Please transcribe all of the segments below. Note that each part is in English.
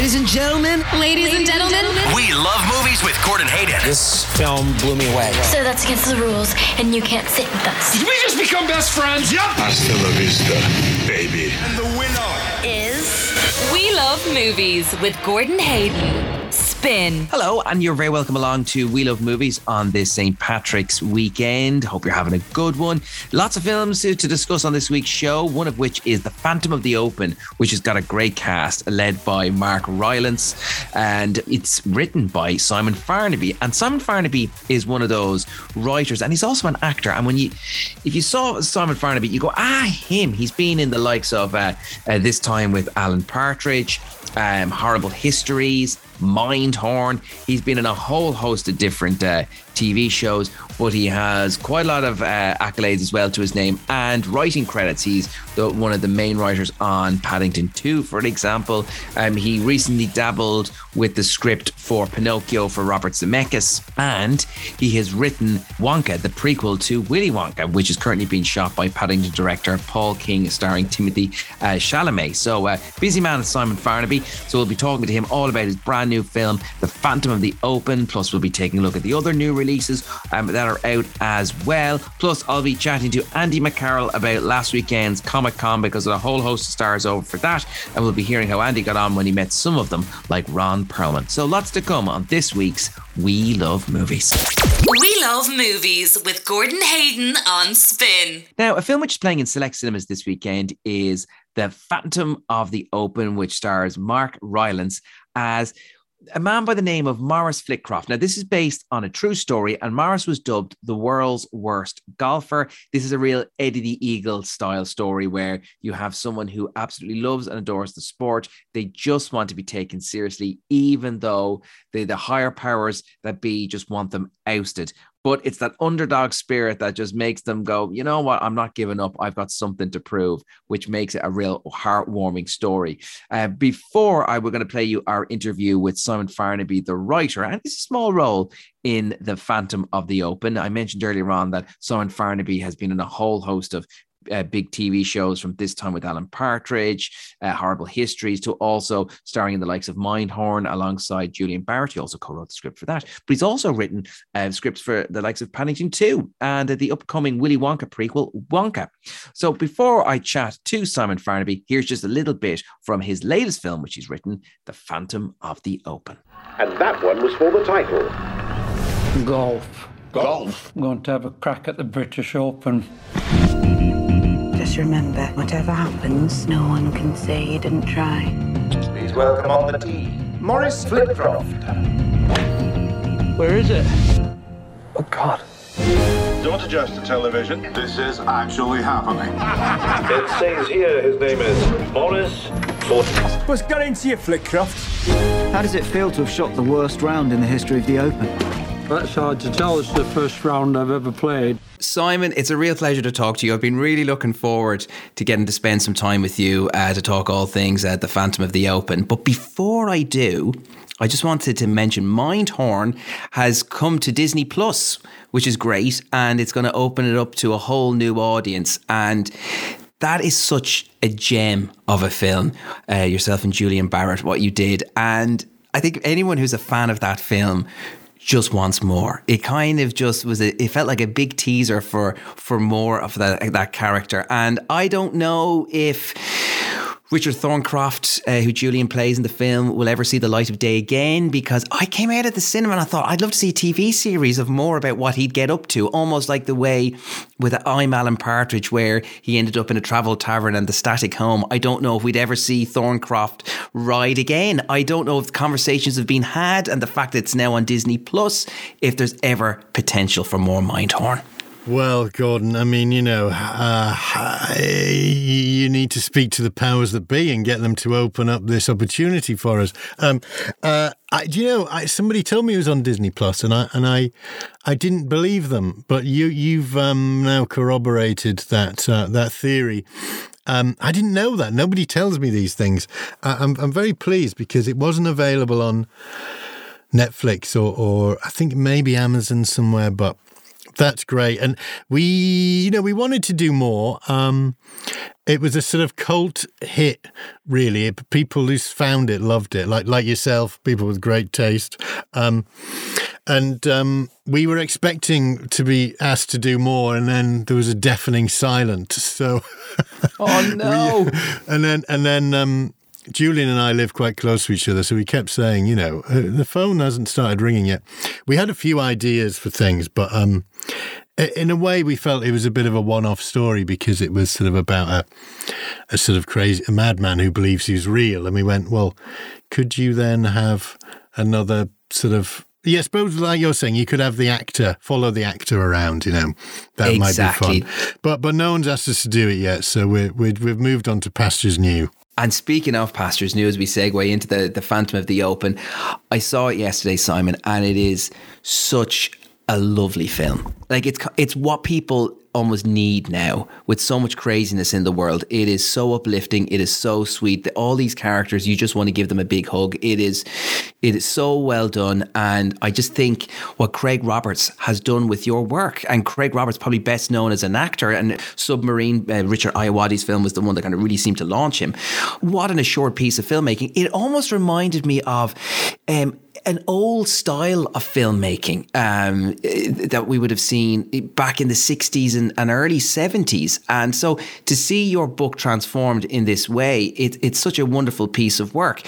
Ladies and gentlemen, Ladies and gentlemen, We love movies with Gordon Hayden. this film blew me away. So that's against the rules, and you can't sit with us. Did we just become best friends? Yep. Hasta la vista, baby. And the winner. is We Love Movies with Gordon Hayden. Hello, and you're very welcome along to We Love Movies on this St. Patrick's weekend. Hope you're having a good one. Lots of films to, to discuss on this week's show, one of which is The Phantom of the Open, which has got a great cast led by Mark Rylance, and it's written by Simon Farnaby. And Simon Farnaby is one of those writers, and he's also an actor. And when you, if you saw Simon Farnaby, you go, ah, him. He's been in the likes of uh, uh, this time with Alan Partridge, um, Horrible Histories, Mindhorn. He's been in a whole host of different uh, TV shows, but he has quite a lot of uh, accolades as well to his name and writing credits. He's the, one of the main writers on Paddington 2, for example. Um, he recently dabbled with the script for Pinocchio for Robert Zemeckis, and he has written Wonka, the prequel to Willy Wonka, which is currently being shot by Paddington director Paul King, starring Timothy uh, Chalamet. So, uh, busy man, Simon Farnaby. So, we'll be talking to him all about his brand new film, The Phantom of the Open. Plus, we'll be taking a look at the other new releases um, that are out as well. Plus, I'll be chatting to Andy McCarroll about last weekend's Comic Con because a whole host of stars over for that. And we'll be hearing how Andy got on when he met some of them, like Ron Perlman. So, lots to come on this week's We Love Movies. We Love Movies with Gordon Hayden on Spin. Now, a film which is playing in select cinemas this weekend is The Phantom of the Open, which stars Mark Rylance as a man by the name of Maurice Flitcroft. Now, this is based on a true story, and Maurice was dubbed the world's worst golfer. This is a real Eddie the Eagle style story where you have someone who absolutely loves and adores the sport. They just want to be taken seriously, even though the, the higher powers that be just want them ousted but it's that underdog spirit that just makes them go, you know what, I'm not giving up. I've got something to prove, which makes it a real heartwarming story. Uh, before I were going to play you our interview with Simon Farnaby, the writer, and it's a small role in The Phantom of the Open. I mentioned earlier on that Simon Farnaby has been in a whole host of uh, big TV shows from this time with Alan Partridge, uh, Horrible Histories, to also starring in the likes of Mindhorn alongside Julian Barratt. He also co wrote the script for that. But he's also written uh, scripts for the likes of Paddington 2 and uh, the upcoming Willy Wonka prequel, Wonka. So before I chat to Simon Farnaby, here's just a little bit from his latest film, which he's written, The Phantom of the Open. And that one was for the title. Golf. Golf. I'm going to have a crack at the British Open. Just remember, whatever happens, no one can say you didn't try. Please welcome on the tee, Maurice Flitcroft. Where is it? Oh, God. Don't adjust the television. This is actually happening. It says here his name is Morris Fort. What's got into you, Flitcroft? How does it feel to have shot the worst round in the history of the Open? That's hard to tell. It's the first round I've ever played. Simon, it's a real pleasure to talk to you. I've been really looking forward to getting to spend some time with you uh, to talk all things uh, the Phantom of the Open. But before I do, I just wanted to mention Mindhorn has come to Disney Plus, which is great, and it's going to open it up to a whole new audience. And that is such a gem of a film. Uh, yourself and Julian Barratt, what you did, and I think anyone who's a fan of that film just wants more. It kind of just was a, it felt like a big teaser for for more of that that character. And I don't know if Richard Thorncroft, uh, who Julian plays in the film, will ever see the light of day again because I came out of the cinema and I thought I'd love to see a TV series of more about what he'd get up to, almost like the way with I'm Alan Partridge, where he ended up in a travel tavern and the static home. I don't know if we'd ever see Thorncroft ride again. I don't know if conversations have been had and the fact that it's now on Disney Plus, if there's ever potential for more Mindhorn. Well, Gordon, I mean, you know, uh, you need to speak to the powers that be and get them to open up this opportunity for us. Um, uh, I, do you know? I, somebody told me it was on Disney Plus, and I and I, I didn't believe them. But you you've um, now corroborated that uh, that theory. Um, I didn't know that. Nobody tells me these things. Uh, I'm I'm very pleased because it wasn't available on Netflix or or I think maybe Amazon somewhere, but that's great. And we, you know, we wanted to do more. Um, it was a sort of cult hit, really. People who found it loved it, like like yourself, people with great taste. Um, and um, we were expecting to be asked to do more, and then there was a deafening silence. So, oh no! we, and then and then um, Julian and I live quite close to each other, so we kept saying, you know, uh, the phone hasn't started ringing yet. We had a few ideas for things, but um, in a way, we felt it was a bit of a one-off story because it was sort of about a, a sort of crazy a madman who believes he's real, and we went, well, could you then have another sort of yeah, I suppose like you're saying, you could have the actor follow the actor around. You know, that exactly. might be fun. But but no one's asked us to do it yet, so we're, we we've moved on to pastures new. And speaking of Pastors New, as we segue into the, the Phantom of the Open, I saw it yesterday, Simon, and it is such a lovely film. Like it's it's what people almost need now with so much craziness in the world. It is so uplifting. It is so sweet. All these characters, you just want to give them a big hug. It is, it is so well done. And I just think what Craig Roberts has done with your work, and Craig Roberts probably best known as an actor, and Submarine, uh, Richard Ayoade's film was the one that kind of really seemed to launch him. What an assured piece of filmmaking. It almost reminded me of, um, an old style of filmmaking um, that we would have seen back in the 60s and, and, early 70s. And so to see your book transformed in this way, it, it's such a wonderful piece of work.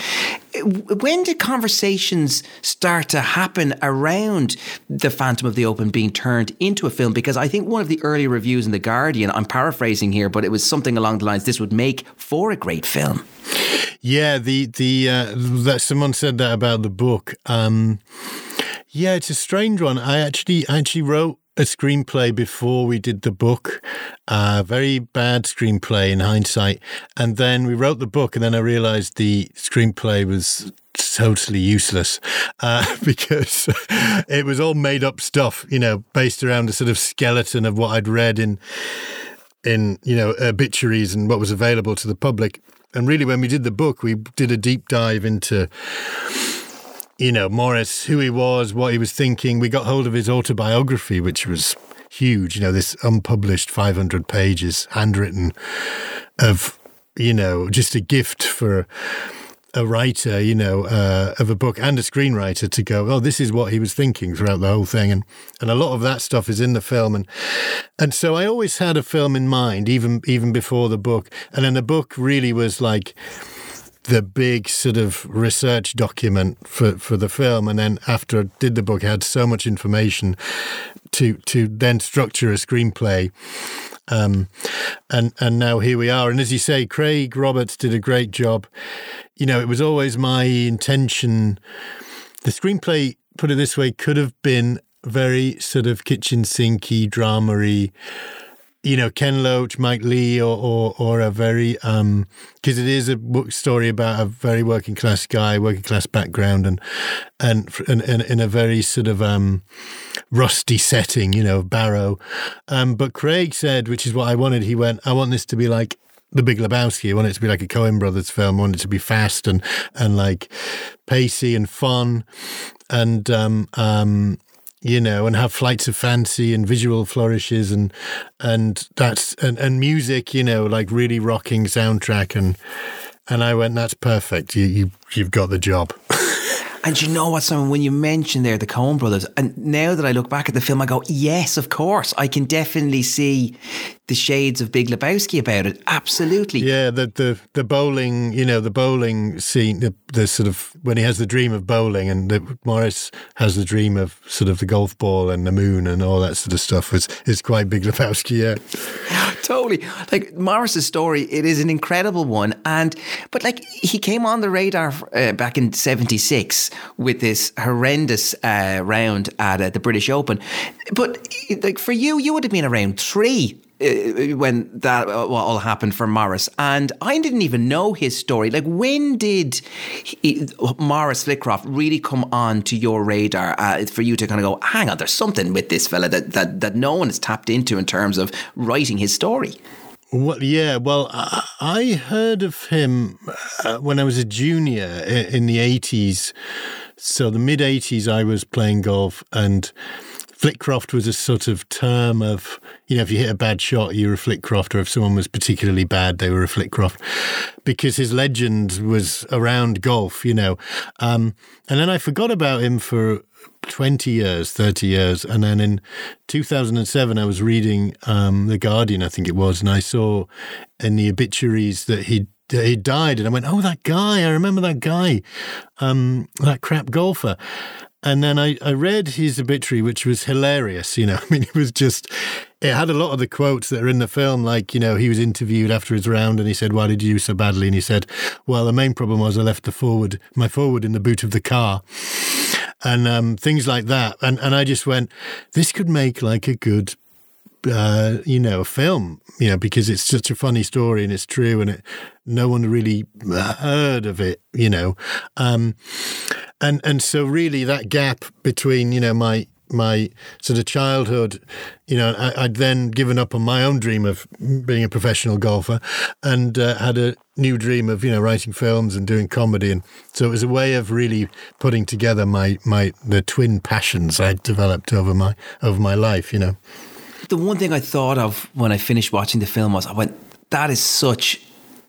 When did conversations start to happen around The Phantom of the Open being turned into a film? Because I think one of the early reviews in The Guardian, I'm paraphrasing here, but it was something along the lines this would make for a great film. Yeah, the the uh, that someone said that about the book. Um, yeah, it's a strange one. I actually actually wrote a screenplay before we did the book. Uh, very bad screenplay in hindsight. And then we wrote the book, and then I realized the screenplay was totally useless uh, because it was all made up stuff, you know, based around a sort of skeleton of what I'd read in in you know obituaries and what was available to the public. And really, when we did the book, we did a deep dive into, you know, Maurice, who he was, what he was thinking. We got hold of his autobiography, which was huge. You know, this unpublished 500 pages, handwritten, of, you know, just a gift for a writer, you know, uh, of a book and a screenwriter to go, oh, this is what he was thinking throughout the whole thing, and and a lot of that stuff is in the film, and and so I always had a film in mind, even even before the book, and then the book really was like the big sort of research document for, for the film. And then after I did the book, I had so much information to to then structure a screenplay. Um, and and now here we are. And as you say, Craig Roberts did a great job you know, it was always my intention. The screenplay, put it this way, could have been very sort of kitchen sinky, dramery. You know, Ken Loach, Mike Leigh, or or, or a very because um, it is a book story about a very working class guy, working class background, and and and, in a very sort of um, rusty setting, you know, Barrow. Um, but Craig said, which is what I wanted. He went, I want this to be like the Big Lebowski. I want it to be like a Coen Brothers film. I want it to be fast and and like pacey and fun, and um, um, you know, and have flights of fancy and visual flourishes and and that's and, and music. You know, like really rocking soundtrack and and I went, that's perfect. You you you've got the job. And you know what, Simon, when you mentioned there the Coen brothers, and now that I look back at the film, I go, yes, of course. I can definitely see the shades of Big Lebowski about it. Absolutely. Yeah, the the, the bowling, you know, the bowling scene, the, the sort of when he has the dream of bowling, and the, Maurice has the dream of sort of the golf ball and the moon and all that sort of stuff is is quite Big Lebowski. Yeah, totally. Like Maurice's story, it is an incredible one, and but like he came on the radar uh, back in '76 with this horrendous uh, round at uh, the British Open, but like for you, you would have been around three uh, when that uh, all happened for Morris, and I didn't even know his story. Like, when did he, Maurice Flitcroft really come on to your radar uh, for you to kind of go, hang on, there's something with this fella that, that that no one has tapped into in terms of writing his story? Well, yeah. Well, I heard of him uh, when I was a junior in the eighties. So the mid eighties, I was playing golf and Flitcroft was a sort of term of, you know, if you hit a bad shot, you were a Flitcroft, or if someone was particularly bad, they were a Flitcroft, because his legend was around golf, you know. Um, and then I forgot about him for 20 years, 30 years. And then in 2007, I was reading um, The Guardian, I think it was, and I saw in the obituaries that he'd he died, and I went, "Oh, that guy! I remember that guy, um, that crap golfer." And then I, I read his obituary, which was hilarious. You know, I mean, it was just, it had a lot of the quotes that are in the film. Like, you know, he was interviewed after his round and he said, Why did you do so badly? And he said, Well, the main problem was I left the forward, my forward in the boot of the car. And um, things like that. And, and I just went, This could make like a good uh, you know, a film, you know, because it's such a funny story and it's true and it, no one really heard of it, you know. Um, and, and so really that gap between, you know, my, my sort of childhood, you know, I, would then given up on my own dream of being a professional golfer and uh, had a new dream of, you know, writing films and doing comedy. And so it was a way of really putting together my, my, the twin passions I'd developed over my, over my life, you know the one thing I thought of when I finished watching the film was I went, that is such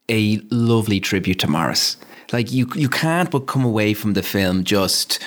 a lovely tribute to Maurice. Like you, you can't but come away from the film just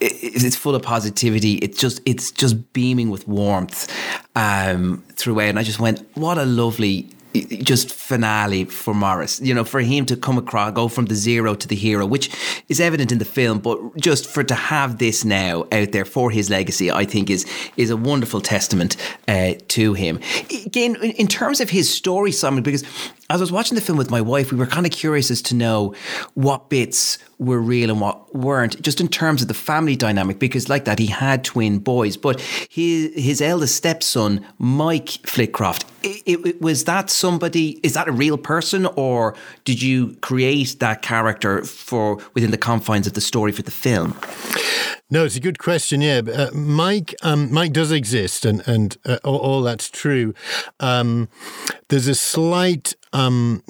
it's full of positivity. It's just it's just beaming with warmth um, throughout. And I just went, what a lovely just finale for Maurice. You know, for him to come across, go from the zero to the hero, which is evident in the film, but just for to have this now out there for his legacy, I think is is a wonderful testament uh, to him. Again, in terms of his story, Simon, because as I was watching the film with my wife, we were kind of curious as to know what bits were real and what weren't, just in terms of the family dynamic. Because like that, he had twin boys, but his his eldest stepson, Mike Flitcroft, it, it, was that somebody? Is that a real person, or did you create that character for within the confines of the story for the film? No, it's a good question. Yeah, uh, Mike. Um, Mike does exist, and and uh, all, all, that's true. Um, there's a slight um,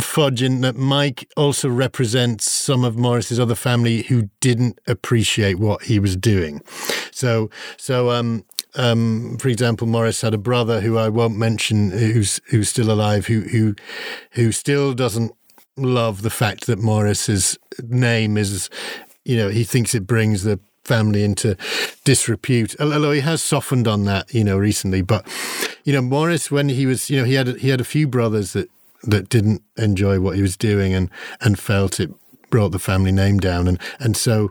fudge in that Mike also represents some of Maurice's other family who didn't appreciate what he was doing. So, so um, um, for example, Maurice had a brother who I won't mention, who's who's still alive, who who who still doesn't love the fact that Maurice's name is you know, he thinks it brings the family into disrepute. Although he has softened on that, you know, recently. But you know, Maurice, when he was, you know, he had he had a few brothers that that didn't enjoy what he was doing and and felt it brought the family name down, and and so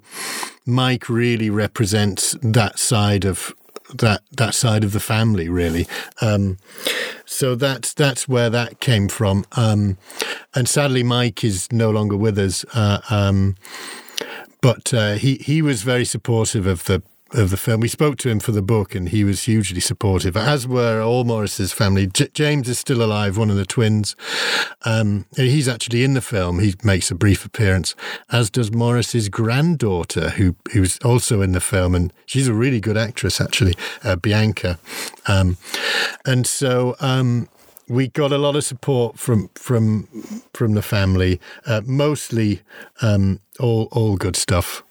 Mike really represents that side of that that side of the family really. Um, so that's that's where that came from. Um, and sadly mike is no longer with us uh, um, but uh, he he was very supportive of the of the film. We spoke to him for the book, and he was hugely supportive, as were all Maurice's family. J- James is still alive, one of the twins. Um, he's actually in the film. He makes a brief appearance, as does Maurice's granddaughter, who who's also in the film, and she's a really good actress, actually, uh, Bianca. Um, and so. Um, we got a lot of support from from from the family, uh, mostly um, all all good stuff.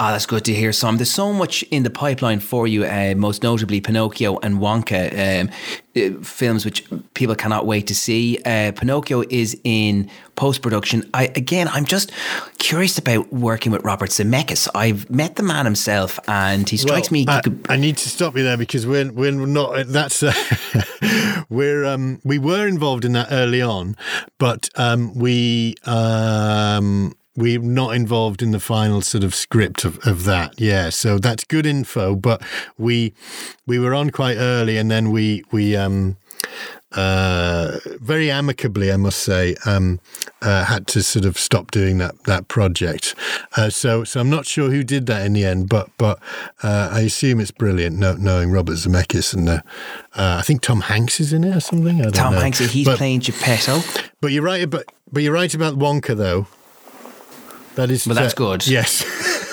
Ah, that's good to hear, Sam. There's so much in the pipeline for you, uh, most notably Pinocchio and Wonka, um, uh, films which people cannot wait to see. Uh, Pinocchio is in post production. I again, I'm just curious about working with Robert Zemeckis. I've met the man himself, and he strikes well, me. I, I, need to stop you there because we're we're not. That's uh, we're um, we were involved in that early on, but um, we. Um, we're not involved in the final sort of script of, of that. Yeah, so that's good info. But we we were on quite early, and then we we um, uh, very amicably, I must say, um, uh, had to sort of stop doing that that project. Uh, so so I'm not sure who did that in the end, but but uh, I assume it's brilliant knowing Robert Zemeckis and uh, uh, I think Tom Hanks is in it or something. Tom know. Hanks, he's but, playing Geppetto. But you're right about but you're right about Wonka though. That is. Well, that's good. Yes.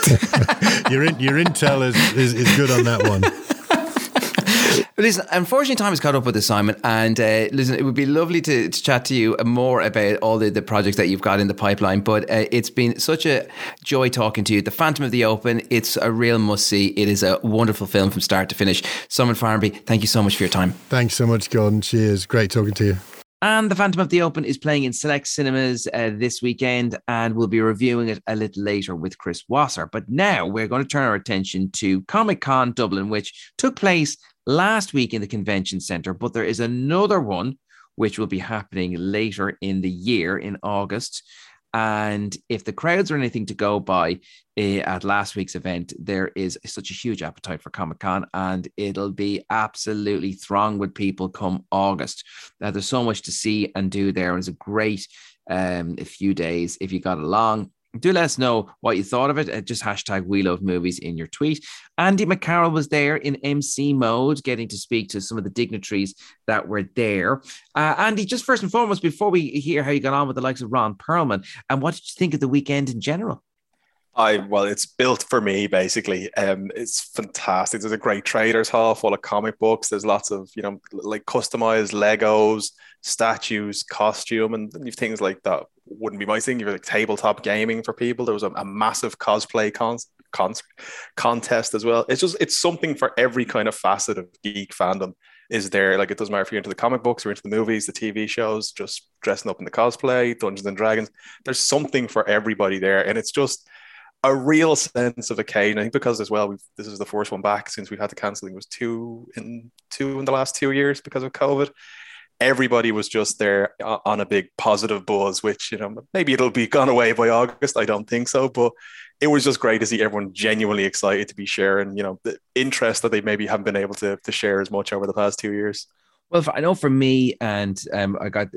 your in, your intel is, is, is good on that one. listen, unfortunately, time has caught up with us, Simon. And uh, listen, it would be lovely to, to, chat to you more about all the, the projects that you've got in the pipeline. But uh, it's been such a joy talking to you. The Phantom of the Open, it's a real must see. It is a wonderful film from start to finish. Simon Farnaby, thank you so much for your time. Thanks so much, Gordon. Cheers. Great talking to you. And The Phantom of the Open is playing in select cinemas uh, this weekend, and we'll be reviewing it a little later with Chris Wasser. But now we're going to turn our attention to Comic Con Dublin, which took place last week in the convention centre. But there is another one which will be happening later in the year in August. And if the crowds are anything to go by uh, at last week's event, there is such a huge appetite for Comic Con, and it'll be absolutely thronged with people come August. Uh, there's so much to see and do there. It was a great um, few days if you got along do let us know what you thought of it. Just hashtag We Love Movies in your tweet. Andy McCarroll was there in MC mode, getting to speak to some of the dignitaries that were there. Uh, Andy, just first and foremost, before we hear how you got on with the likes of Ron Perlman, and what did you think of the weekend in general? I well, it's built for me basically. Um, it's fantastic. There's a great traders hall full of comic books. There's lots of you know like customized Legos, statues, costume, and things like that wouldn't be my thing. You're like tabletop gaming for people. There was a, a massive cosplay con- con- contest as well. It's just it's something for every kind of facet of geek fandom. Is there like it doesn't matter if you're into the comic books or into the movies, the TV shows, just dressing up in the cosplay, Dungeons and Dragons. There's something for everybody there, and it's just a real sense of occasion. I think because as well, this is the first one back since we had to cancel. It was two in two in the last two years because of COVID everybody was just there on a big positive buzz, which, you know, maybe it'll be gone away by August. I don't think so. But it was just great to see everyone genuinely excited to be sharing, you know, the interest that they maybe haven't been able to, to share as much over the past two years. Well, I know for me, and um, I got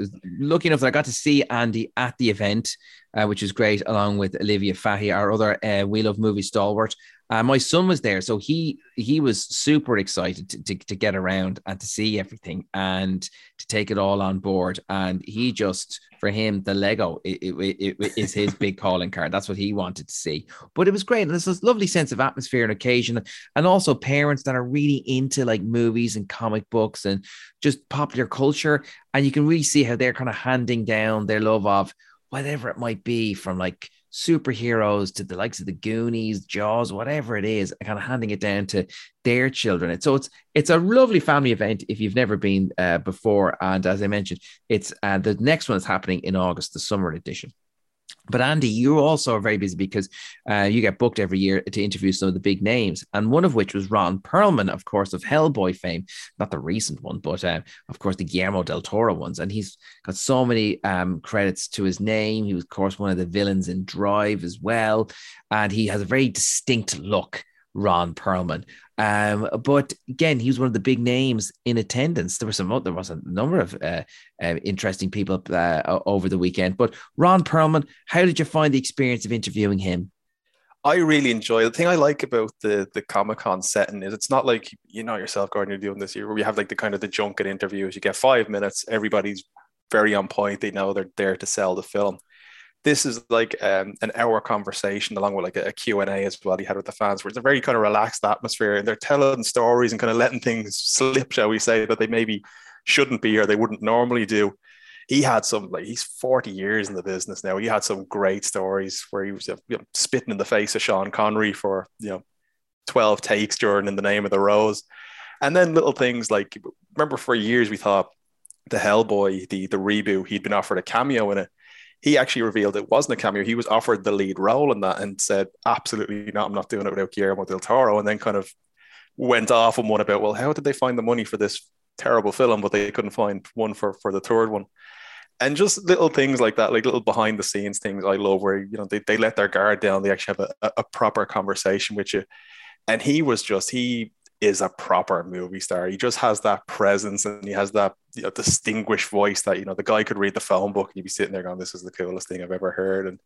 lucky enough that I got to see Andy at the event, uh, which is great, along with Olivia Fahy, our other uh, We Love Movie stalwart. Uh, my son was there, so he he was super excited to, to, to, get around and to see everything and to take it all on board. And he just, for him, the Lego it, it, it is his big calling card. That's what he wanted to see. But it was great. And there's this lovely sense of atmosphere and occasion, and also parents that are really into like movies and comic books and just popular culture. And you can really see how they're kind of handing down their love of whatever it might be from like superheroes to the likes of the Goonies, Jaws, whatever it is, kind of handing it down to their children. so it's it's a lovely family event if you've never been uh, before. And as I mentioned, it's uh, the next one is happening in August, the summer edition. But Andy, you also are very busy because uh, you get booked every year to interview some of the big names, and one of which was Ron Perlman, of course, of Hellboy fame. Not the recent one, but uh, of course the Guillermo del Toro ones. And he's got so many um, credits to his name. He was, of course, one of the villains in Drive as well, and he has a very distinct look. Ron Perlman. Um, but again, he was one of the big names in attendance. There was some, there was a number of uh, uh, interesting people uh, over the weekend. But Ron Perlman, how did you find the experience of interviewing him? I really enjoy the thing I like about the the Comic Con setting is it's not like you know yourself, Gordon, you're doing this year where we have like the kind of the junket interviews. You get five minutes, everybody's very on point. They know they're there to sell the film this is like um, an hour conversation along with like a, q&a as well he had with the fans where it's a very kind of relaxed atmosphere and they're telling stories and kind of letting things slip shall we say that they maybe shouldn't be or they wouldn't normally do. He had some like he's 40 years in the business now. He had some great stories where he was you know, spitting in the face of sean connery for you know 12 takes during in the name of the rose. And then little things like remember for years we thought the hellboy the the reboot he'd been offered a cameo in it he actually revealed it wasn't a cameo. He was offered the lead role in that and said, absolutely not, I'm not doing it without Guillermo del Toro. And then kind of went off and one about, well, how did they find the money for this terrible film, but they couldn't find one for, for the third one? And just little things like that, like little behind the scenes things I love where, you know, they, they let their guard down. They actually have a, a proper conversation with you. And he was just, he is a proper movie star. He just has that presence and he has that you know, distinguished voice that you know the guy could read the phone book and you'd be sitting there going, "This is the coolest thing I've ever heard." And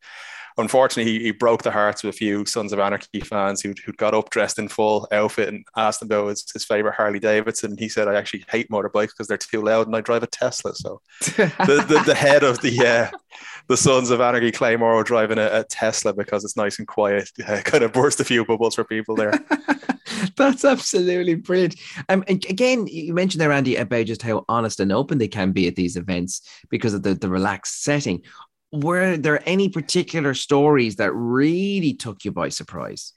unfortunately, he, he broke the hearts of a few Sons of Anarchy fans who who got up dressed in full outfit and asked him about his, his favorite Harley Davidson. He said, "I actually hate motorbikes because they're too loud and I drive a Tesla." So the, the, the head of the uh, the Sons of Anarchy Clay Morrow driving a, a, Tesla because it's nice and quiet. Uh, kind of burst a few bubbles for people there. That's absolutely brilliant. Um, again, you mentioned there, Andy, about just how honest and open they can be at these events because of the, the relaxed setting. Were there any particular stories that really took you by surprise?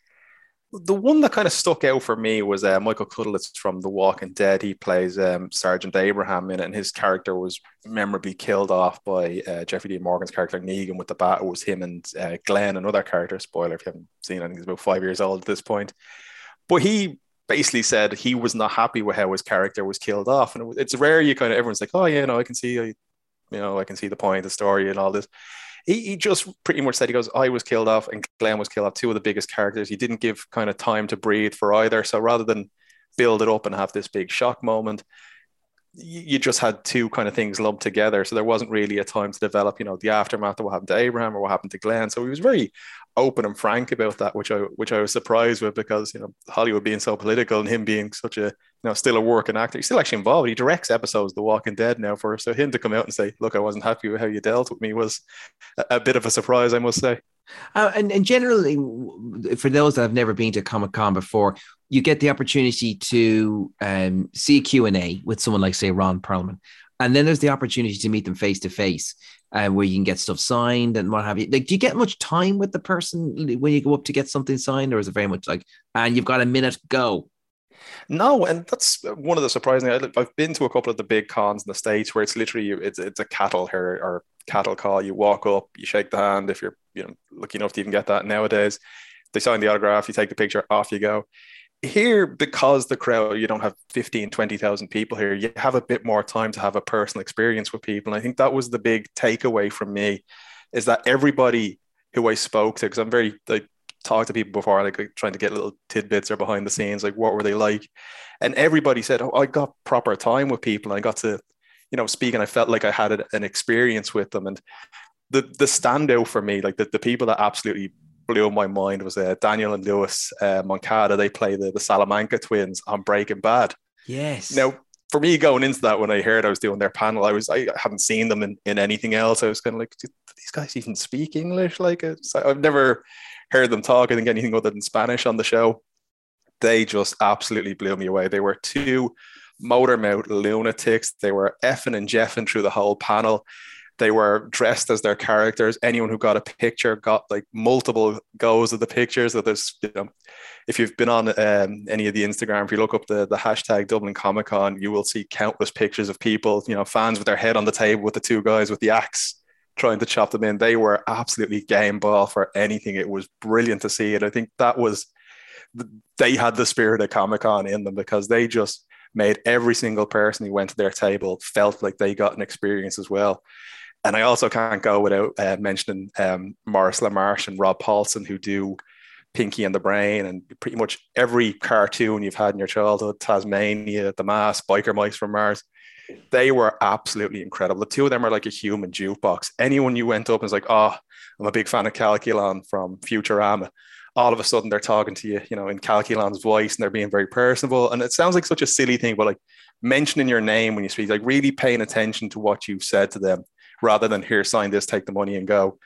The one that kind of stuck out for me was uh, Michael Cudlitz from The Walking Dead. He plays um, Sergeant Abraham in it, and his character was memorably killed off by uh, Jeffrey Dean Morgan's character Negan with the bat. It was him and uh, Glenn, another character. Spoiler if you haven't seen. I think he's about five years old at this point. But he basically said he was not happy with how his character was killed off, and it, it's rare you kind of everyone's like, oh yeah, no, I can see, you know, I can see the point, of the story, and all this he, he just pretty much said he goes, I was killed off and Glenn was killed off, two of the biggest characters. He didn't give kind of time to breathe for either. So rather than build it up and have this big shock moment, you just had two kind of things lumped together. So there wasn't really a time to develop, you know, the aftermath of what happened to Abraham or what happened to Glenn. So he was very open and frank about that, which I which I was surprised with because you know Hollywood being so political and him being such a know still a working actor, he's still actually involved. He directs episodes of The Walking Dead now for so him to come out and say, "Look, I wasn't happy with how you dealt with me," was a, a bit of a surprise, I must say. Uh, and, and generally, for those that have never been to Comic Con before, you get the opportunity to um, see a Q&A with someone like, say, Ron Perlman. And then there's the opportunity to meet them face to face, where you can get stuff signed and what have you. Like, do you get much time with the person when you go up to get something signed, or is it very much like, and you've got a minute, go? No, and that's one of the surprising. I've been to a couple of the big cons in the states where it's literally it's it's a cattle here or cattle call. You walk up, you shake the hand if you're you know lucky enough to even get that nowadays. They sign the autograph, you take the picture, off you go. Here, because the crowd, you don't have 15, 20,000 people here, you have a bit more time to have a personal experience with people. And I think that was the big takeaway from me is that everybody who I spoke to, because I'm very like talked to people before, like, like trying to get little tidbits or behind the scenes, like what were they like? And everybody said, Oh, I got proper time with people. And I got to you know, speak and I felt like I had an experience with them. And the the standout for me, like the, the people that absolutely blew my mind was uh, Daniel and Luis uh, Moncada. They play the, the Salamanca twins on Breaking Bad. Yes. Now, for me going into that, when I heard I was doing their panel, I was I hadn't seen them in, in anything else. I was kind of like, these guys even speak English? Like, I've never heard them talk. I think anything other than Spanish on the show. They just absolutely blew me away. They were two motor mouth lunatics. They were effing and jeffing through the whole panel. They were dressed as their characters. Anyone who got a picture got like multiple goes of the pictures. So there's, you know, if you've been on um, any of the Instagram, if you look up the, the hashtag Dublin Comic Con, you will see countless pictures of people, you know, fans with their head on the table with the two guys with the axe trying to chop them in. They were absolutely game ball for anything. It was brilliant to see it. I think that was, they had the spirit of Comic Con in them because they just, made every single person who went to their table felt like they got an experience as well. And I also can't go without uh, mentioning um, Maurice LaMarche and Rob Paulsen, who do Pinky and the Brain and pretty much every cartoon you've had in your childhood, Taz-Mania, The Mask, Biker Mice from Mars. They were absolutely incredible. The two of them are like a human jukebox. Anyone you went up and was like, oh, I'm a big fan of Calculon from Futurama all of a sudden they're talking to you, you know, in Calculon's voice and they're being very personable. And it sounds like such a silly thing, but like mentioning your name when you speak, like really paying attention to what you've said to them rather than here, sign this, take the money and go.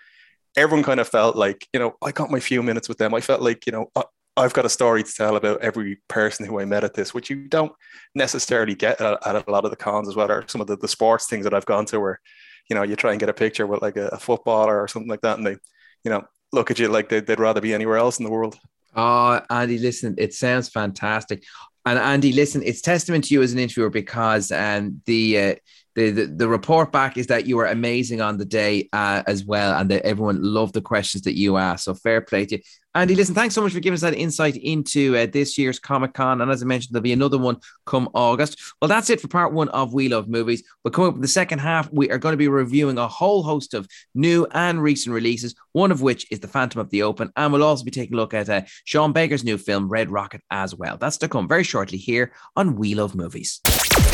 Everyone kind of felt like, you know, I got my few minutes with them. I felt like, you know, uh, I've got a story to tell about every person who I met at this, which you don't necessarily get at, a lot of the cons as well, or some of the, the sports things that I've gone to where, you know, you try and get a picture with like a, a footballer or something like that. And they, you know, look at you like they'd, they'd rather be anywhere else in the world. Oh, Andy, listen, it sounds fantastic. And Andy, listen, it's testament to you as an interviewer because um, the, uh, the, the, the report back is that you were amazing on the day uh, as well, and that everyone loved the questions that you asked. So fair play to you. Andy, listen, thanks so much for giving us that insight into uh, this year's Comic Con. And as I mentioned, there'll be another one come August. Well, that's it for part one of We Love Movies. But coming up in the second half, we are going to be reviewing a whole host of new and recent releases, one of which is The Phantom of the Open. And we'll also be taking a look at uh, Sean Baker's new film, Red Rocket, as well. That's to come very shortly here on We Love Movies.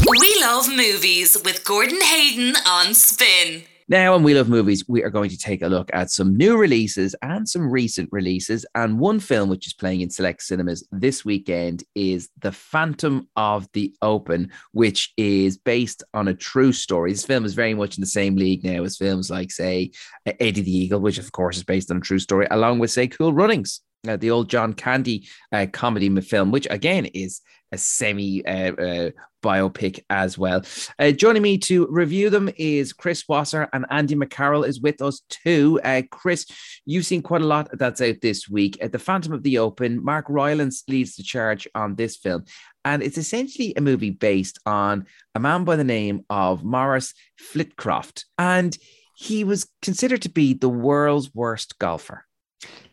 We Love Movies with Gordon Hayden on Spin. Now, on We Love Movies, we are going to take a look at some new releases and some recent releases. And one film which is playing in select cinemas this weekend is The Phantom of the Open, which is based on a true story. This film is very much in the same league now as films like, say, Eddie the Eagle, which of course is based on a true story, along with, say, Cool Runnings. Uh, the old John Candy uh, comedy film, which again is a semi uh, uh, biopic as well. Uh, joining me to review them is Chris Wasser and Andy McCarroll is with us too. Uh, Chris, you've seen quite a lot that's out this week. At the Phantom of the Open, Mark Rylance leads the charge on this film. And it's essentially a movie based on a man by the name of Maurice Flitcroft. And he was considered to be the world's worst golfer.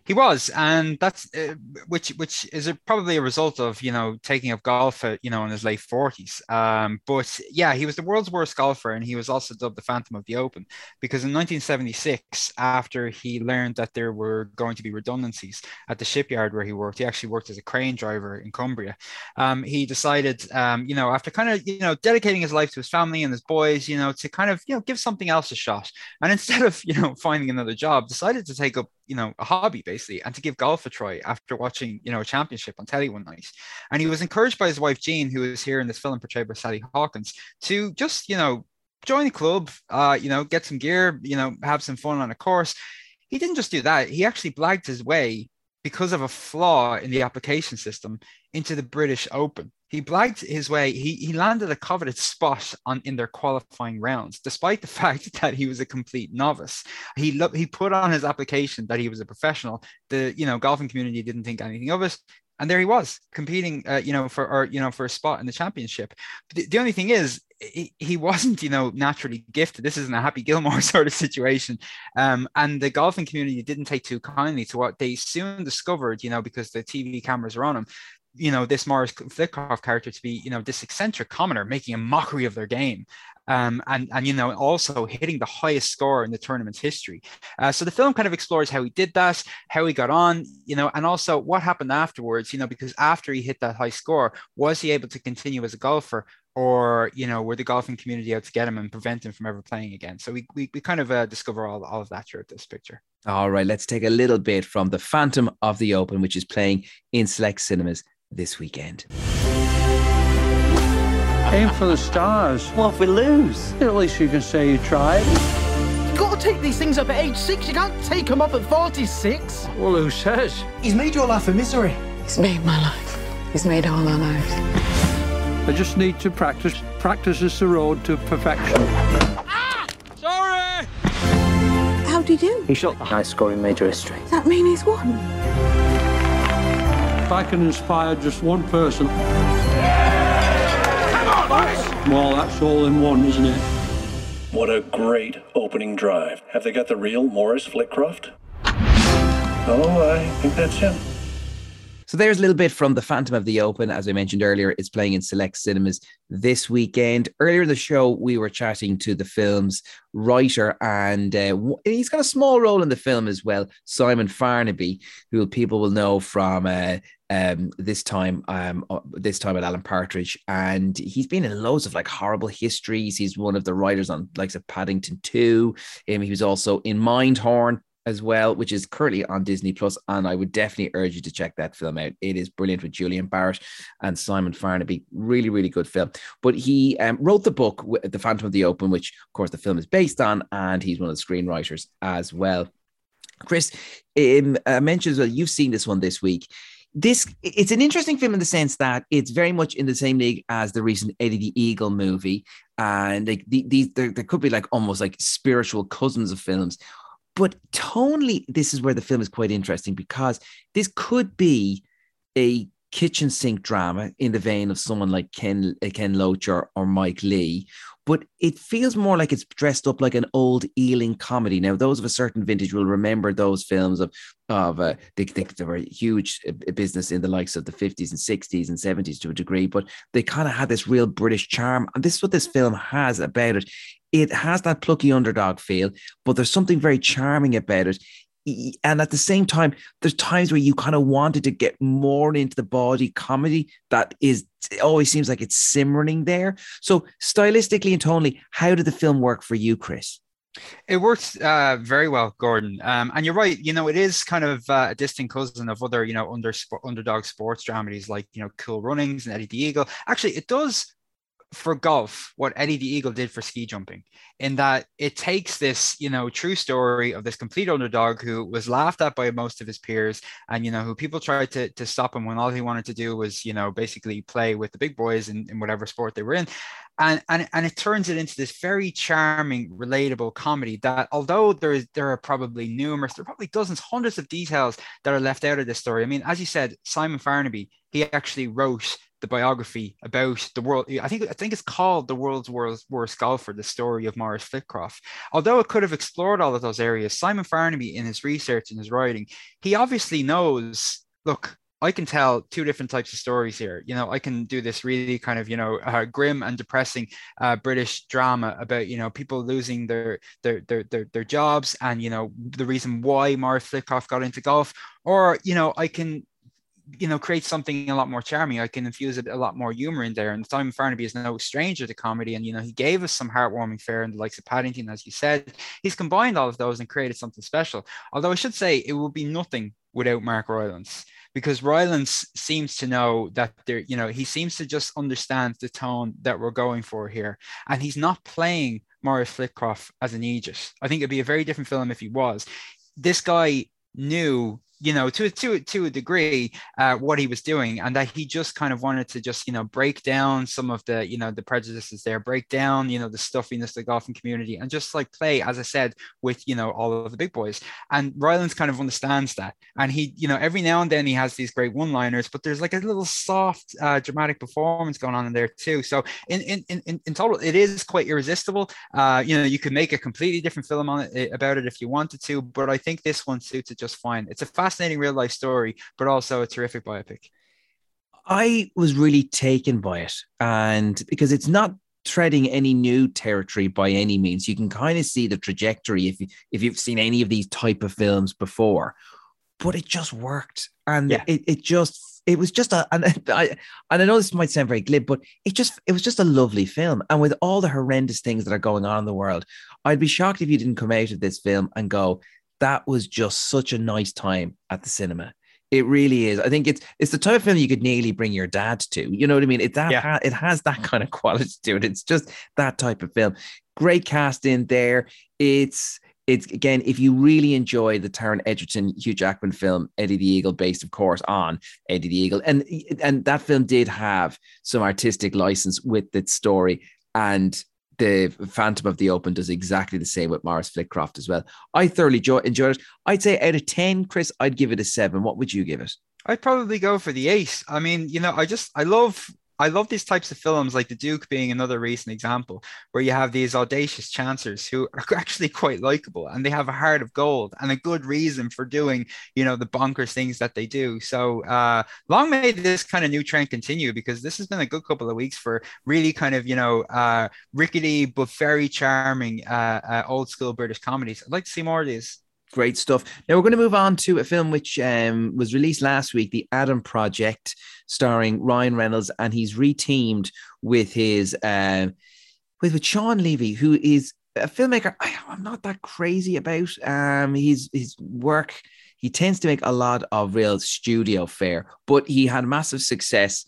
He was, and that's uh, which which is a, probably a result of you know taking up golf at you know in his late forties. Um, but yeah, he was the world's worst golfer, and he was also dubbed the Phantom of the Open because in 1976, after he learned that there were going to be redundancies at the shipyard where he worked, he actually worked as a crane driver in Cumbria. Um, he decided, um, you know, after kind of you know dedicating his life to his family and his boys, you know, to kind of you know give something else a shot, and instead of you know finding another job, decided to take up you know a hobby basically and to give golf a try after watching you know a championship on telly one night. And he was encouraged by his wife jean who is here in this film portrayed by sally hawkins to just you know join the club uh you know get some gear you know have some fun on a course. He didn't just do that. He actually blagged his way because of a flaw in the application system into the british open he blagged his way. He, he landed a coveted spot on in their qualifying rounds, despite the fact that he was a complete novice. He lo- he put on his application that he was a professional. The you know golfing community didn't think anything of it, and there he was competing, uh, you know, for or you know for a spot in the championship. The, the only thing is, he, he wasn't, you know, naturally gifted. This isn't a Happy Gilmore sort of situation. Um, and the golfing community didn't take too kindly to what they soon discovered, you know, because the TV cameras were on him, you know this Maurice Flitcroft character to be you know this eccentric commoner making a mockery of their game um, and and you know also hitting the highest score in the tournament's history. Uh, so the film kind of explores how he did that, how he got on, you know, and also what happened afterwards. You know, because after he hit that high score, was he able to continue as a golfer, or you know, were the golfing community out to get him and prevent him from ever playing again? So we we, we kind of uh, discover all, all of that throughout this picture. All right, let's take a little bit from the Phantom of the Open, which is playing in select cinemas this weekend. Aim for the stars. What if we lose? At least you can say you tried. You've gotta take these things up at age six. You can't take them up at 46. Well, who says? He's made your life a misery. He's made my life. He's made all our lives. I just need to practice. Practice is the road to perfection. Ah! Sorry! How'd he do? He shot the highest score in major history. Does that mean he's won? If I can inspire just one person. Well, that's all in one, isn't it? What a great opening drive. Have they got the real Maurice Flitcroft? Oh, I think that's him. So there's a little bit from The Phantom of the Open. As I mentioned earlier, it's playing in select cinemas this weekend. Earlier in the show, we were chatting to the film's writer, and uh, he's got a small role in the film as well, Simon Farnaby, who people will know from uh, um, this time, um, uh, this time at Alan Partridge, and he's been in loads of like horrible histories. He's one of the writers on likes of Paddington Two. Um, he was also in Mindhorn, as well, which is currently on Disney Plus, and I would definitely urge you to check that film out. It is brilliant with Julian Barratt and Simon Farnaby. Really, really good film. But he um, wrote the book, The Phantom of the Open, which of course the film is based on, and he's one of the screenwriters as well. Chris, um, as well, you've seen this one this week. This it's an interesting film in the sense that it's very much in the same league as the recent Eddie the Eagle movie, and like these there could be like almost like spiritual cousins of films but tonally, this is where the film is quite interesting because this could be a kitchen sink drama in the vein of someone like Ken Ken Loach or, or Mike Leigh, but it feels more like it's dressed up like an old Ealing comedy. Now, those of a certain vintage will remember those films of of uh, they, they, they were a huge uh, business in the likes of the 50s and 60s and 70s to a degree, but they kind of had this real British charm, and this is what this film has about it it has that plucky underdog feel, but there's something very charming about it. And at the same time, there's times where you kind of wanted to get more into the body comedy that is always seems like it's simmering there. So stylistically and tonally, how did the film work for you, Chris? It works uh, very well, Gordon. Um, and you're right. You know, it is kind of uh, a distant cousin of other, you know, under underdog sports dramedies like, you know, Cool Runnings and Eddie the Eagle. Actually, it does for golf what Eddie the Eagle did for ski jumping, in that it takes this, you know, true story of this complete underdog who was laughed at by most of his peers, and you know, who people tried to to stop him when all he wanted to do was, you know, basically play with the big boys in, in whatever sport they were in, and and and it turns it into this very charming, relatable comedy that, although there is there are probably numerous, there are probably dozens, hundreds of details that are left out of this story. I mean, as you said, Simon Farnaby, he actually wrote the biography about the world. I think I think it's called "The World's Worst, Worst Golfer: The Story of Maurice Flitcroft." Although it could have explored all of those areas, Simon Farnaby, in his research and his writing, he obviously knows. Look, I can tell two different types of stories here. You know, I can do this really kind of you know uh, grim and depressing uh, British drama about you know people losing their their, their their their jobs and you know the reason why Maurice Flitcroft got into golf, or you know I can you know, create something a lot more charming. I can infuse a, a, lot more humor in there. And Simon Farnaby is no stranger to comedy. And, you know, he gave us some heartwarming fare in the likes of Paddington, as you said. He's combined all of those and created something special. Although I should say it would be nothing without Mark Rylance because Rylance seems to know that there, you know, he seems to just understand the tone that we're going for here. And he's not playing Maurice Flitcroft as an Aegis. I think it'd be a very different film if he was. This guy knew you know, to to to a degree, uh, what he was doing, and that he just kind of wanted to just you know break down some of the you know the prejudices there, break down you know the stuffiness of the golfing community, and just like play, as I said, with you know all of the big boys. And Rylance kind of understands that, and he you know every now and then he has these great one-liners, but there's like a little soft uh, dramatic performance going on in there too. So in in in, in total, it is quite irresistible. Uh, you know, you could make a completely different film on it about it if you wanted to, but I think this one suits it just fine. It's a fast fascinating real life story, but also a terrific biopic. I was really taken by it, and because it's not treading any new territory by any means, you can kind of see the trajectory if you, if you've seen any of these type of films before. But it just worked, and yeah. it, it just it was just a and I and I know this might sound very glib, but it just it was just a lovely film. And with all the horrendous things that are going on in the world, I'd be shocked if you didn't come out of this film and go, that was just such a nice time at the cinema. It really is. I think it's it's the type of film you could nearly bring your dad to. You know what I mean? It that yeah. it has that kind of quality to it. It's just that type of film. Great cast in there. It's it's again, if you really enjoy the Taron Egerton, Hugh Jackman film, Eddie the Eagle, based, of course, on Eddie the Eagle, and and that film did have some artistic license with its story, and the Phantom of the Open does exactly the same with Maurice Flitcroft as well. I thoroughly enjoy, enjoyed it. I'd say out of 10, Chris, I'd give it a seven. What would you give it? I'd probably go for the eight. I mean, you know, I just, I love I love these types of films, like The Duke being another recent example, where you have these audacious chancers who are actually quite likable and they have a heart of gold and a good reason for doing, you know, the bonkers things that they do. So uh, long may this kind of new trend continue because this has been a good couple of weeks for really kind of, you know, uh, rickety but very charming uh, uh old school British comedies. I'd like to see more of these. Great stuff. Now we're going to move on to a film which um, was released last week, The Adam Project, starring Ryan Reynolds, and he's reteamed with his uh, with with Shawn Levy, who is a filmmaker I, am not that crazy about. Um, his his work he tends to make a lot of real studio fare, but he had massive success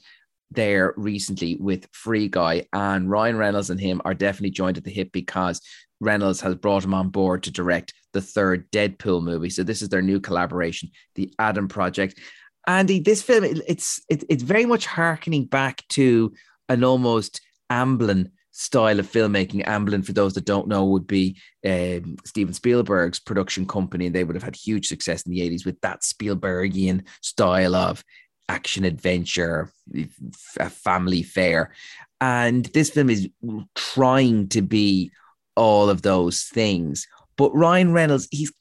there recently with Free Guy, and Ryan Reynolds and him are definitely joined at the hip because Reynolds has brought him on board to direct the third Deadpool movie. So this is their new collaboration, the Adam Project. Andy, this film it's it, it's very much harkening back to an almost Amblin style of filmmaking. Amblin, for those that don't know, would be um, Steven Spielberg's production company, and they would have had huge success in the 80s with that Spielbergian style of action adventure, a family fare. And this film is trying to be all of those things. But Ryan Reynolds, he's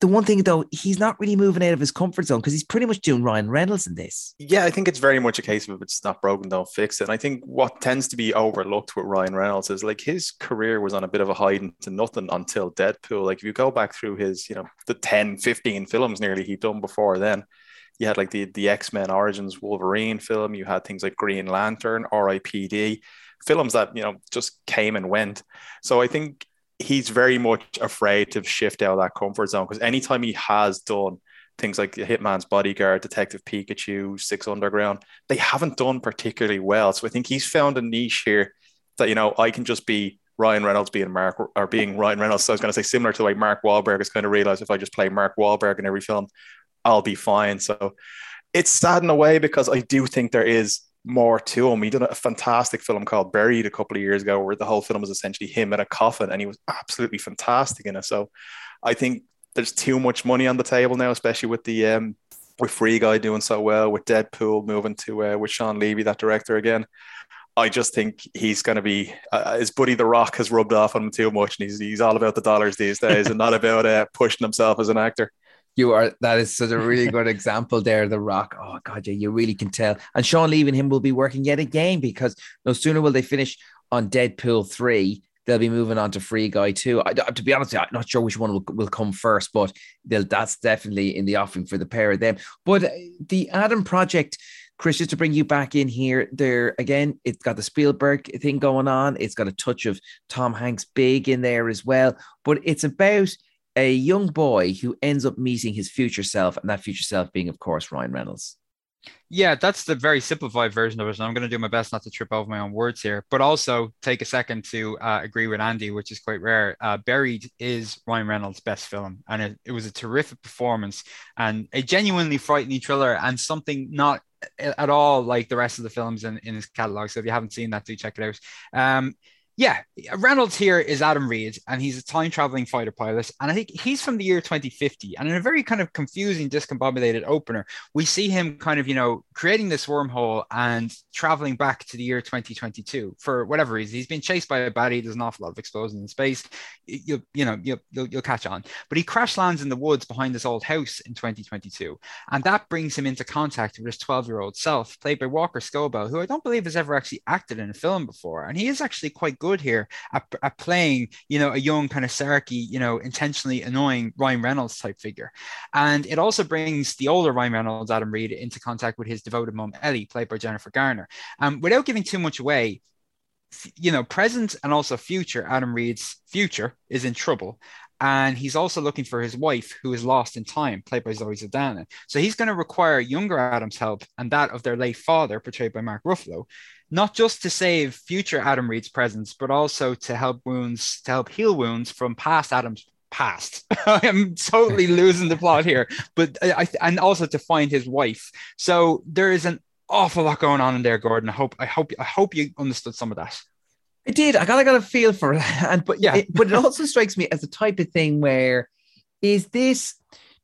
the one thing though, he's not really moving out of his comfort zone because he's pretty much doing Ryan Reynolds in this. Yeah, I think it's very much a case of if it's not broken, don't fix it. And I think what tends to be overlooked with Ryan Reynolds is like his career was on a bit of a hide into nothing until Deadpool. Like if you go back through his, you know, the 10, 15 films nearly he'd done before then, you had like the the X-Men Origins Wolverine film, you had things like Green Lantern, R.I.P.D films that you know just came and went. So I think he's very much afraid to shift out of that comfort zone because anytime he has done things like Hitman's Bodyguard, Detective Pikachu, Six Underground, they haven't done particularly well. So I think he's found a niche here that you know I can just be Ryan Reynolds being Mark or being Ryan Reynolds. So I was going to say similar to like Mark Wahlberg has kind of realized if I just play Mark Wahlberg in every film, I'll be fine. So it's sad in a way because I do think there is more to him. He did a fantastic film called Buried a couple of years ago, where the whole film was essentially him in a coffin, and he was absolutely fantastic in it. So I think there's too much money on the table now, especially with the um, with Free Guy doing so well, with Deadpool moving to uh, with Shawn Levy, that director again. I just think he's going to be uh, his buddy The Rock has rubbed off on him too much, and he's he's all about the dollars these days, and not about uh, pushing himself as an actor. You are that is such a really good example there. The Rock. Oh God, yeah, you really can tell. And Shawn and him will be working yet again because no sooner will they finish on Deadpool three, they'll be moving on to Free Guy too. I, to be honest, I'm not sure which one will, will come first, but that's definitely in the offing for the pair of them. But uh, the Adam Project. Chris, just to bring you back in here, there again, it's got the Spielberg thing going on. It's got a touch of Tom Hanks big in there as well, but it's about a young boy who ends up meeting his future self, and that future self being, of course, Ryan Reynolds. Yeah, that's the very simplified version of it. And I'm going to do my best not to trip over my own words here, but also take a second to uh, agree with Andy, which is quite rare. Uh, Buried is Ryan Reynolds' best film, and it, it was a terrific performance and a genuinely frightening thriller and something not at all like the rest of the films in, in his catalog. So if you haven't seen that, do check it out. Um, yeah, Reynolds here is Adam Reed, and he's a time traveling fighter pilot. And I think he's from the year 2050. And in a very kind of confusing, discombobulated opener, we see him kind of, you know, creating this wormhole and traveling back to the year 2022 for whatever reason. He's been chased by a baddie. There's an awful lot of explosions in space. You, you know, you, you'll, you'll catch on. But he crash lands in the woods behind this old house in 2022. And that brings him into contact with his 12 year old self, played by Walker Scobell, who I don't believe has ever actually acted in a film before. And he is actually quite good here at, at playing, you know, a young kind of sarky, you know, intentionally annoying Ryan Reynolds type figure. And it also brings the older Ryan Reynolds, Adam Reed, into contact with his devoted mom, Ellie, played by Jennifer Garner. Um, without giving too much away, you know, present and also future, Adam Reed's future is in trouble. And he's also looking for his wife, who is lost in time, played by Zoe Saldana. So he's going to require younger Adam's help and that of their late father, portrayed by Mark Ruffalo, not just to save future Adam Reed's presence, but also to help wounds, to help heal wounds from past Adam's past. I am totally losing the plot here, but I, and also to find his wife. So there is an awful lot going on in there, Gordon. I hope I hope I hope you understood some of that. I did. I kind of got a feel for it, and but yeah, it, but it also strikes me as the type of thing where is this?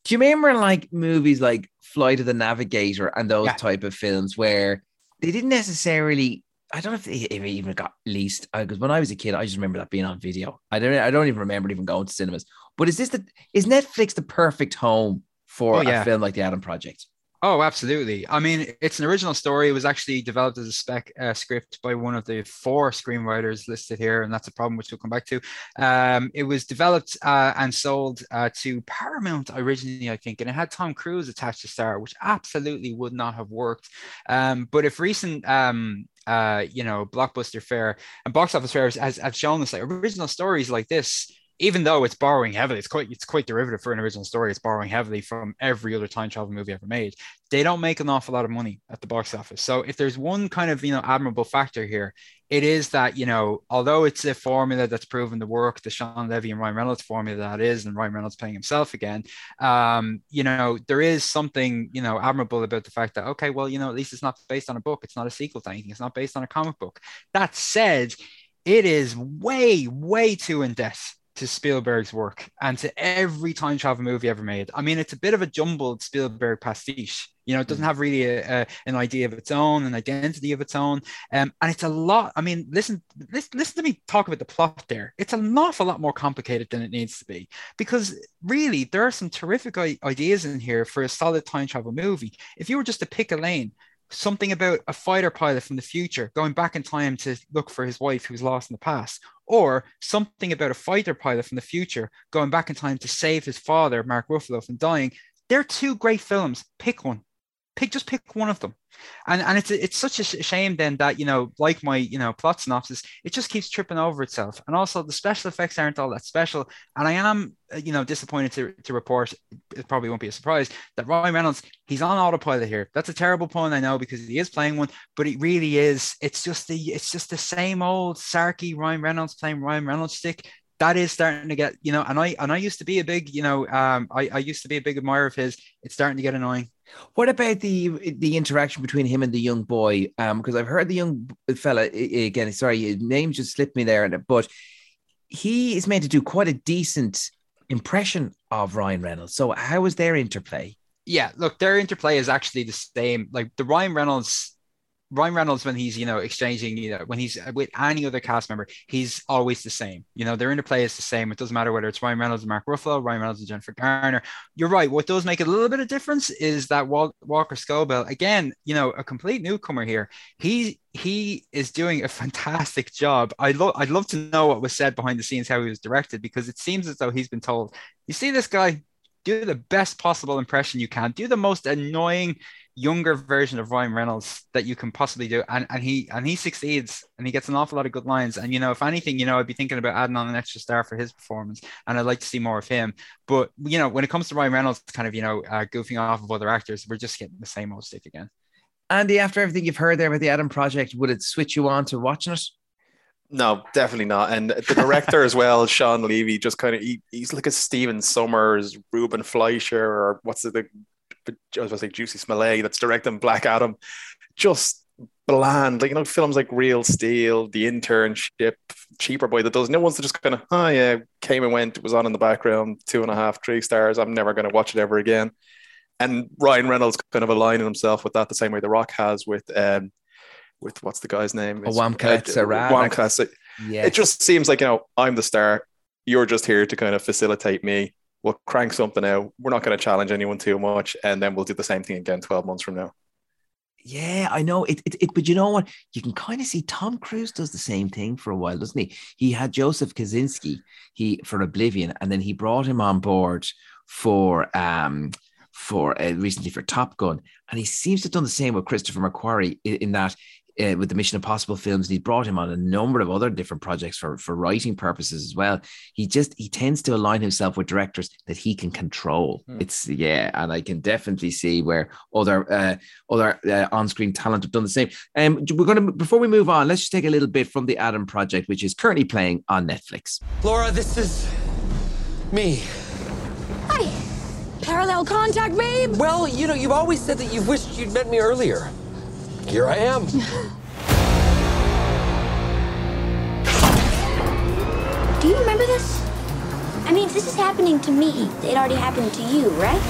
Do you remember like movies like Flight of the Navigator and those yeah. type of films where they didn't necessarily. I don't know if they, if even got leased because uh, when I was a kid, I just remember that being on video. I don't. I don't even remember even going to cinemas. But is this the is Netflix the perfect home for oh, yeah. a film like The Adam Project? Oh, absolutely. I mean, it's an original story. It was actually developed as a spec uh, script by one of the four screenwriters listed here, and that's a problem which we'll come back to. Um, it was developed uh, and sold uh, to Paramount originally, I think, and it had Tom Cruise attached to star, which absolutely would not have worked. Um, but if recent um, uh, you know, blockbuster fare and box office fares has, have shown us like original stories like this even though it's borrowing heavily, it's quite it's quite derivative for an original story. It's borrowing heavily from every other time travel movie ever made. They don't make an awful lot of money at the box office. So if there's one kind of you know admirable factor here, it is that you know although it's a formula that's proven to work, the Shawn Levy and Ryan Reynolds formula that is, and Ryan Reynolds playing himself again, um, you know there is something you know admirable about the fact that okay, well you know at least it's not based on a book, it's not a sequel to anything, it's not based on a comic book. That said, it is way way too in depth to Spielberg's work and to every time travel movie ever made. I mean, it's a bit of a jumbled Spielberg pastiche. You know, it doesn't mm. have really a, a, an idea of its own, an identity of its own, um, and it's a lot. I mean, listen, listen, listen to me talk about the plot there. It's an awful lot more complicated than it needs to be because really there are some terrific ideas in here for a solid time travel movie. If you were just to pick a lane, something about a fighter pilot from the future going back in time to look for his wife who's lost in the past, or something about a fighter pilot from the future going back in time to save his father, Mark Ruffalo, from dying. They're two great films. Pick one. Pick just pick one of them. And and it's it's such a shame then that you know like my you know plot synopsis it just keeps tripping over itself. And also the special effects aren't all that special. And i am uh, you know disappointed to, to report it probably won't be a surprise that ryan reynolds he's on autopilot here. That's a terrible pun i know because he is playing one but it really is. It's just the it's just the same old sarky ryan reynolds playing ryan reynolds stick. That is starting to get you know and i and i used to be a big you know um i, I used to be a big admirer of his. It's starting to get annoying what about the the interaction between him and the young boy? Um, because I've heard the young fella again. Sorry, his name just slipped me there, but he is meant to do quite a decent impression of Ryan Reynolds. So how was their interplay? Yeah, look, their interplay is actually the same. Like the Ryan Reynolds Ryan Reynolds, when he's you know exchanging, you know, when he's with any other cast member, he's always the same. You know, their interplay is the same. It doesn't matter whether it's Ryan Reynolds and Mark Ruffalo, Ryan Reynolds and Jennifer Garner. You're right. What does make a little bit of difference is that Wal- Walker Scobell, again, you know, a complete newcomer here. He he is doing a fantastic job. I love I'd love to know what was said behind the scenes, how he was directed, because it seems as though he's been told, you see this guy, do the best possible impression you can, do the most annoying younger version of Ryan Reynolds that you can possibly do. And, and he and he succeeds and he gets an awful lot of good lines. And you know, if anything, you know, I'd be thinking about adding on an extra star for his performance. And I'd like to see more of him. But you know, when it comes to Ryan Reynolds kind of, you know, uh, goofing off of other actors, we're just getting the same old stick again. Andy, after everything you've heard there about the Adam Project, would it switch you on to watching it? No, definitely not. And the director as well, Shawn Levy, just kind of he, he's like a Stephen Sommers, Ruben Fleischer, or what's it, the I was going to say Jussie Smollett that's directing Black Adam, just bland. Like you know, films like Real Steel, The Internship, Cheaper Boy. That those no ones just kind of oh yeah came and went. Was on in the background, two and a half, three stars. I'm never going to watch it ever again. And Ryan Reynolds kind of aligning himself with that the same way The Rock has with um with what's the guy's name? Oh, Wamka Wamka. Yeah. It just seems like you know I'm the star. You're just here to kind of facilitate me we'll crank something out. We're not going to challenge anyone too much, and then we'll do the same thing again 12 months from now. Yeah, I know it, it, it, but you know what? You can kind of see Tom Cruise does the same thing for a while, doesn't he? He had Joseph Kosinski he for Oblivion, and then he brought him on board for um for uh, recently for Top Gun, and he seems to have done the same with Christopher McQuarrie in, in that uh, with the Mission Impossible films, and he brought him on a number of other different projects for for writing purposes as well. He just he tends to align himself with directors that he can control. Hmm. It's yeah, and I can definitely see where other uh, other uh, on screen talent have done the same. And um, we're going to before we move on, let's just take a little bit from the Adam Project, which is currently playing on Netflix. Laura, this is me. Hi. Parallel contact, babe. Well, you know, you've always said that you wished you'd met me earlier. Here I am. Do you remember this? I mean, if this is happening to me, it already happened to you, right?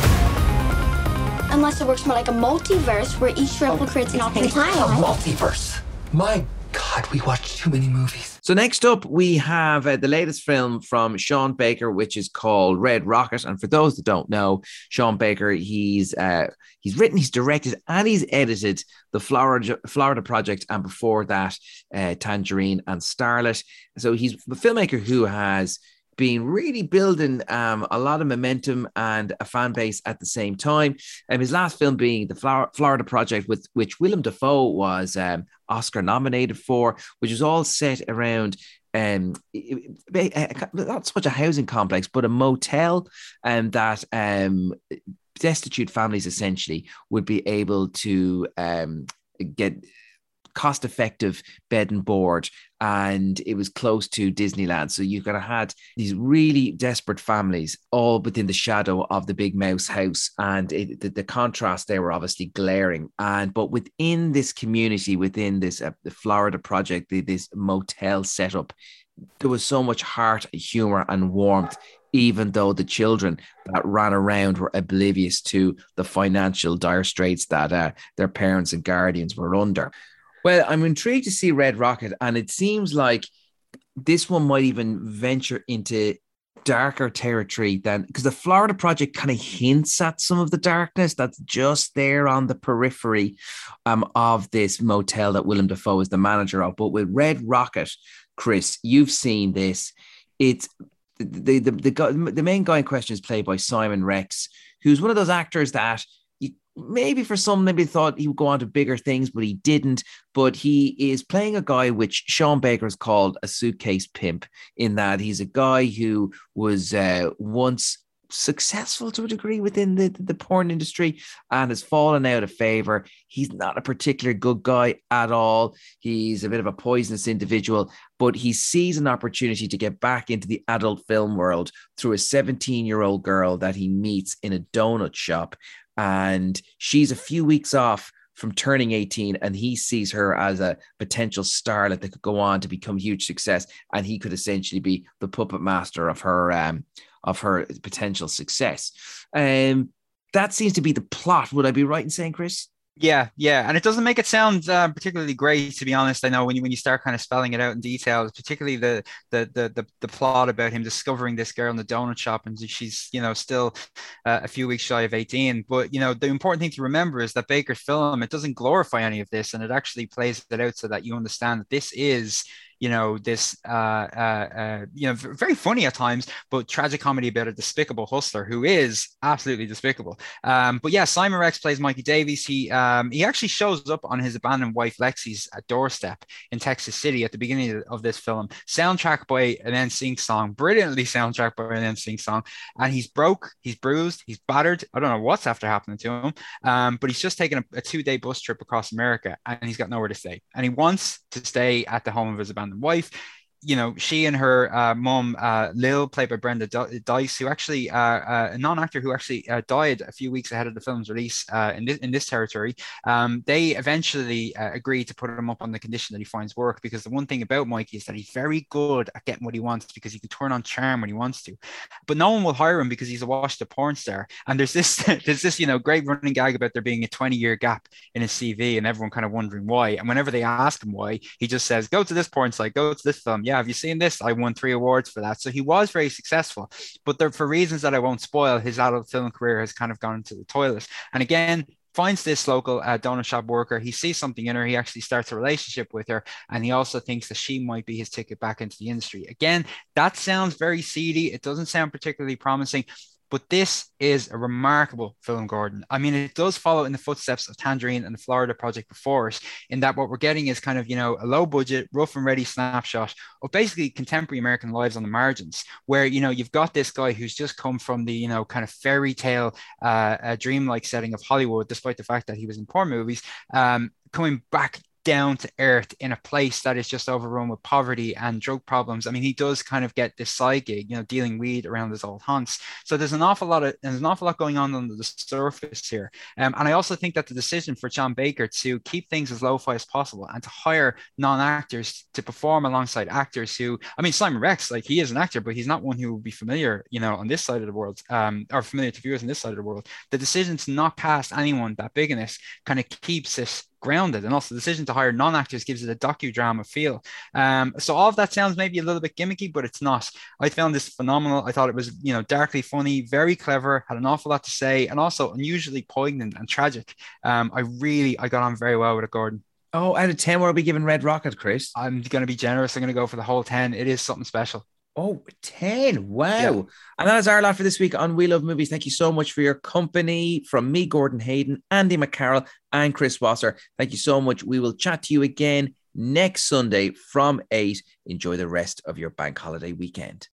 Unless it works more like a multiverse where each replicates oh, an alternate timeline. A multiverse. My God, we watch too many movies. So next up, we have uh, the latest film from Sean Baker, which is called Red Rocket. And for those that don't know, Sean Baker, he's uh, he's written, he's directed, and he's edited the Florida Florida Project, and before that, uh, Tangerine and Starlet. So he's a filmmaker who has been really building um, a lot of momentum and a fan base at the same time. And um, his last film being the Florida Project, with which Willem Dafoe was um, Oscar nominated for, which is all set around um not so much a housing complex but a motel and um, that um destitute families essentially would be able to um get cost effective bed and board and it was close to Disneyland. So you could have had these really desperate families all within the shadow of the big mouse house. And it, the, the, contrast there were obviously glaring. And but within this community, within this uh, the Florida project, the, this motel setup, there was so much heart, humor, and warmth even though the children that ran around were oblivious to the financial dire straits that uh, their parents and guardians were under. Well, I'm intrigued to see Red Rocket, and it seems like this one might even venture into darker territory than because the Florida Project kind of hints at some of the darkness that's just there on the periphery um, of this motel that Willem Dafoe is the manager of. But with Red Rocket, Chris, you've seen this. It's the the the, the, the main guy in question is played by Simon Rex, who's one of those actors that maybe for some, maybe thought he would go on to bigger things, but he didn't. But he is playing a guy which Sean Baker has called a suitcase pimp, in that he's a guy who was uh, once successful to a degree within the, the porn industry and has fallen out of favor. He's not a particular good guy at all. He's a bit of a poisonous individual, but he sees an opportunity to get back into the adult film world through a 17 year old girl that he meets in a donut shop. And she's a few weeks off from turning 18 and he sees her as a potential starlet that could go on to become huge success and he could essentially be the puppet master of her um, of her potential success. Um, that seems to be the plot. Would I be right in saying, Chris? Yeah, yeah, and it doesn't make it sound uh, particularly great, to be honest. I know when you when you start kind of spelling it out in detail, particularly the the the the, the plot about him discovering this girl in the donut shop, and she's you know still uh, a few weeks shy of eighteen. But you know the important thing to remember is that Baker's film it doesn't glorify any of this, and it actually plays it out so that you understand that this is you know this uh, uh, uh, you know very funny at times but tragic comedy about a despicable hustler who is absolutely despicable. Um, but yeah simon rex plays mikey davies. He um, he actually shows up on his abandoned wife lexi's uh, doorstep in texas city at the beginning of this film. Soundtrack by an NSYNC song brilliantly soundtrack by an NSYNC song. And he's broke he's bruised he's battered. I don't know what's after happening to him. Um, but he's just taken a, a two-day bus trip across america and he's got nowhere to stay. And he wants to stay at the home of his abandoned and wife you know, she and her uh, mom, uh, Lil, played by Brenda Deiss, who actually, uh, uh, a non-actor who actually uh, died a few weeks ahead of the film's release uh, in this in this territory. Um, they eventually agreed to put him up on the condition that he finds work because the one thing about Mikey is that he's very good at getting what he wants because he can turn on charm when he wants to, but no one will hire him because he's a washed-up porn star. And there's this there's this you know great running gag about there being a 20-year gap in his CV and everyone kind of wondering why. And whenever they ask him why, he just says, "Go to this porn site, go to this film." Yeah, have you seen this? I won three awards for that. So he was very successful, but there, for reasons that I won't spoil, his adult film career has kind of gone into the toilet. And again, finds this local uh, donut shop worker. He sees something in her. He actually starts a relationship with her, and he also thinks that she might be his ticket back into the industry. Again, that sounds very seedy. It doesn't sound particularly promising. But this is a remarkable film, Gordon. I mean, it does follow in the footsteps of Tangerine and the Florida Project before us, in that what we're getting is kind of, you know, a low budget, rough and ready snapshot of basically contemporary American lives on the margins, where, you know, you've got this guy who's just come from the, you know, kind of fairy tale, uh, dreamlike setting of Hollywood, despite the fact that he was in porn movies, um, coming back down to earth in a place that is just overrun with poverty and drug problems. I mean, he does kind of get this side gig, you know, dealing weed around his old haunts. So there's an awful lot of there's an awful lot going on under the surface here. Um, and I also think that the decision for John Baker to keep things as lo-fi as possible and to hire non-actors to perform alongside actors who, I mean, Simon Rex, like he is an actor, but he's not one who will be familiar, you know, on this side of the world, um, or familiar to viewers on this side of the world. The decision to not cast anyone that big in this kind of keeps this grounded and also the decision to hire non-actors gives it a docudrama feel um, so all of that sounds maybe a little bit gimmicky but it's not i found this phenomenal i thought it was you know darkly funny very clever had an awful lot to say and also unusually poignant and tragic um, i really i got on very well with it gordon Oh, out of 10, what are we giving Red Rocket, Chris? I'm going to be generous. I'm going to go for the whole 10. It is something special. Oh, 10. Wow. Yeah. And that is our lot for this week on We Love Movies. Thank you so much for your company from me, Gordon Hayden, Andy McCarroll, and Chris Wasser. Thank you so much. We will chat to you again next Sunday from 8. Enjoy the rest of your bank holiday weekend.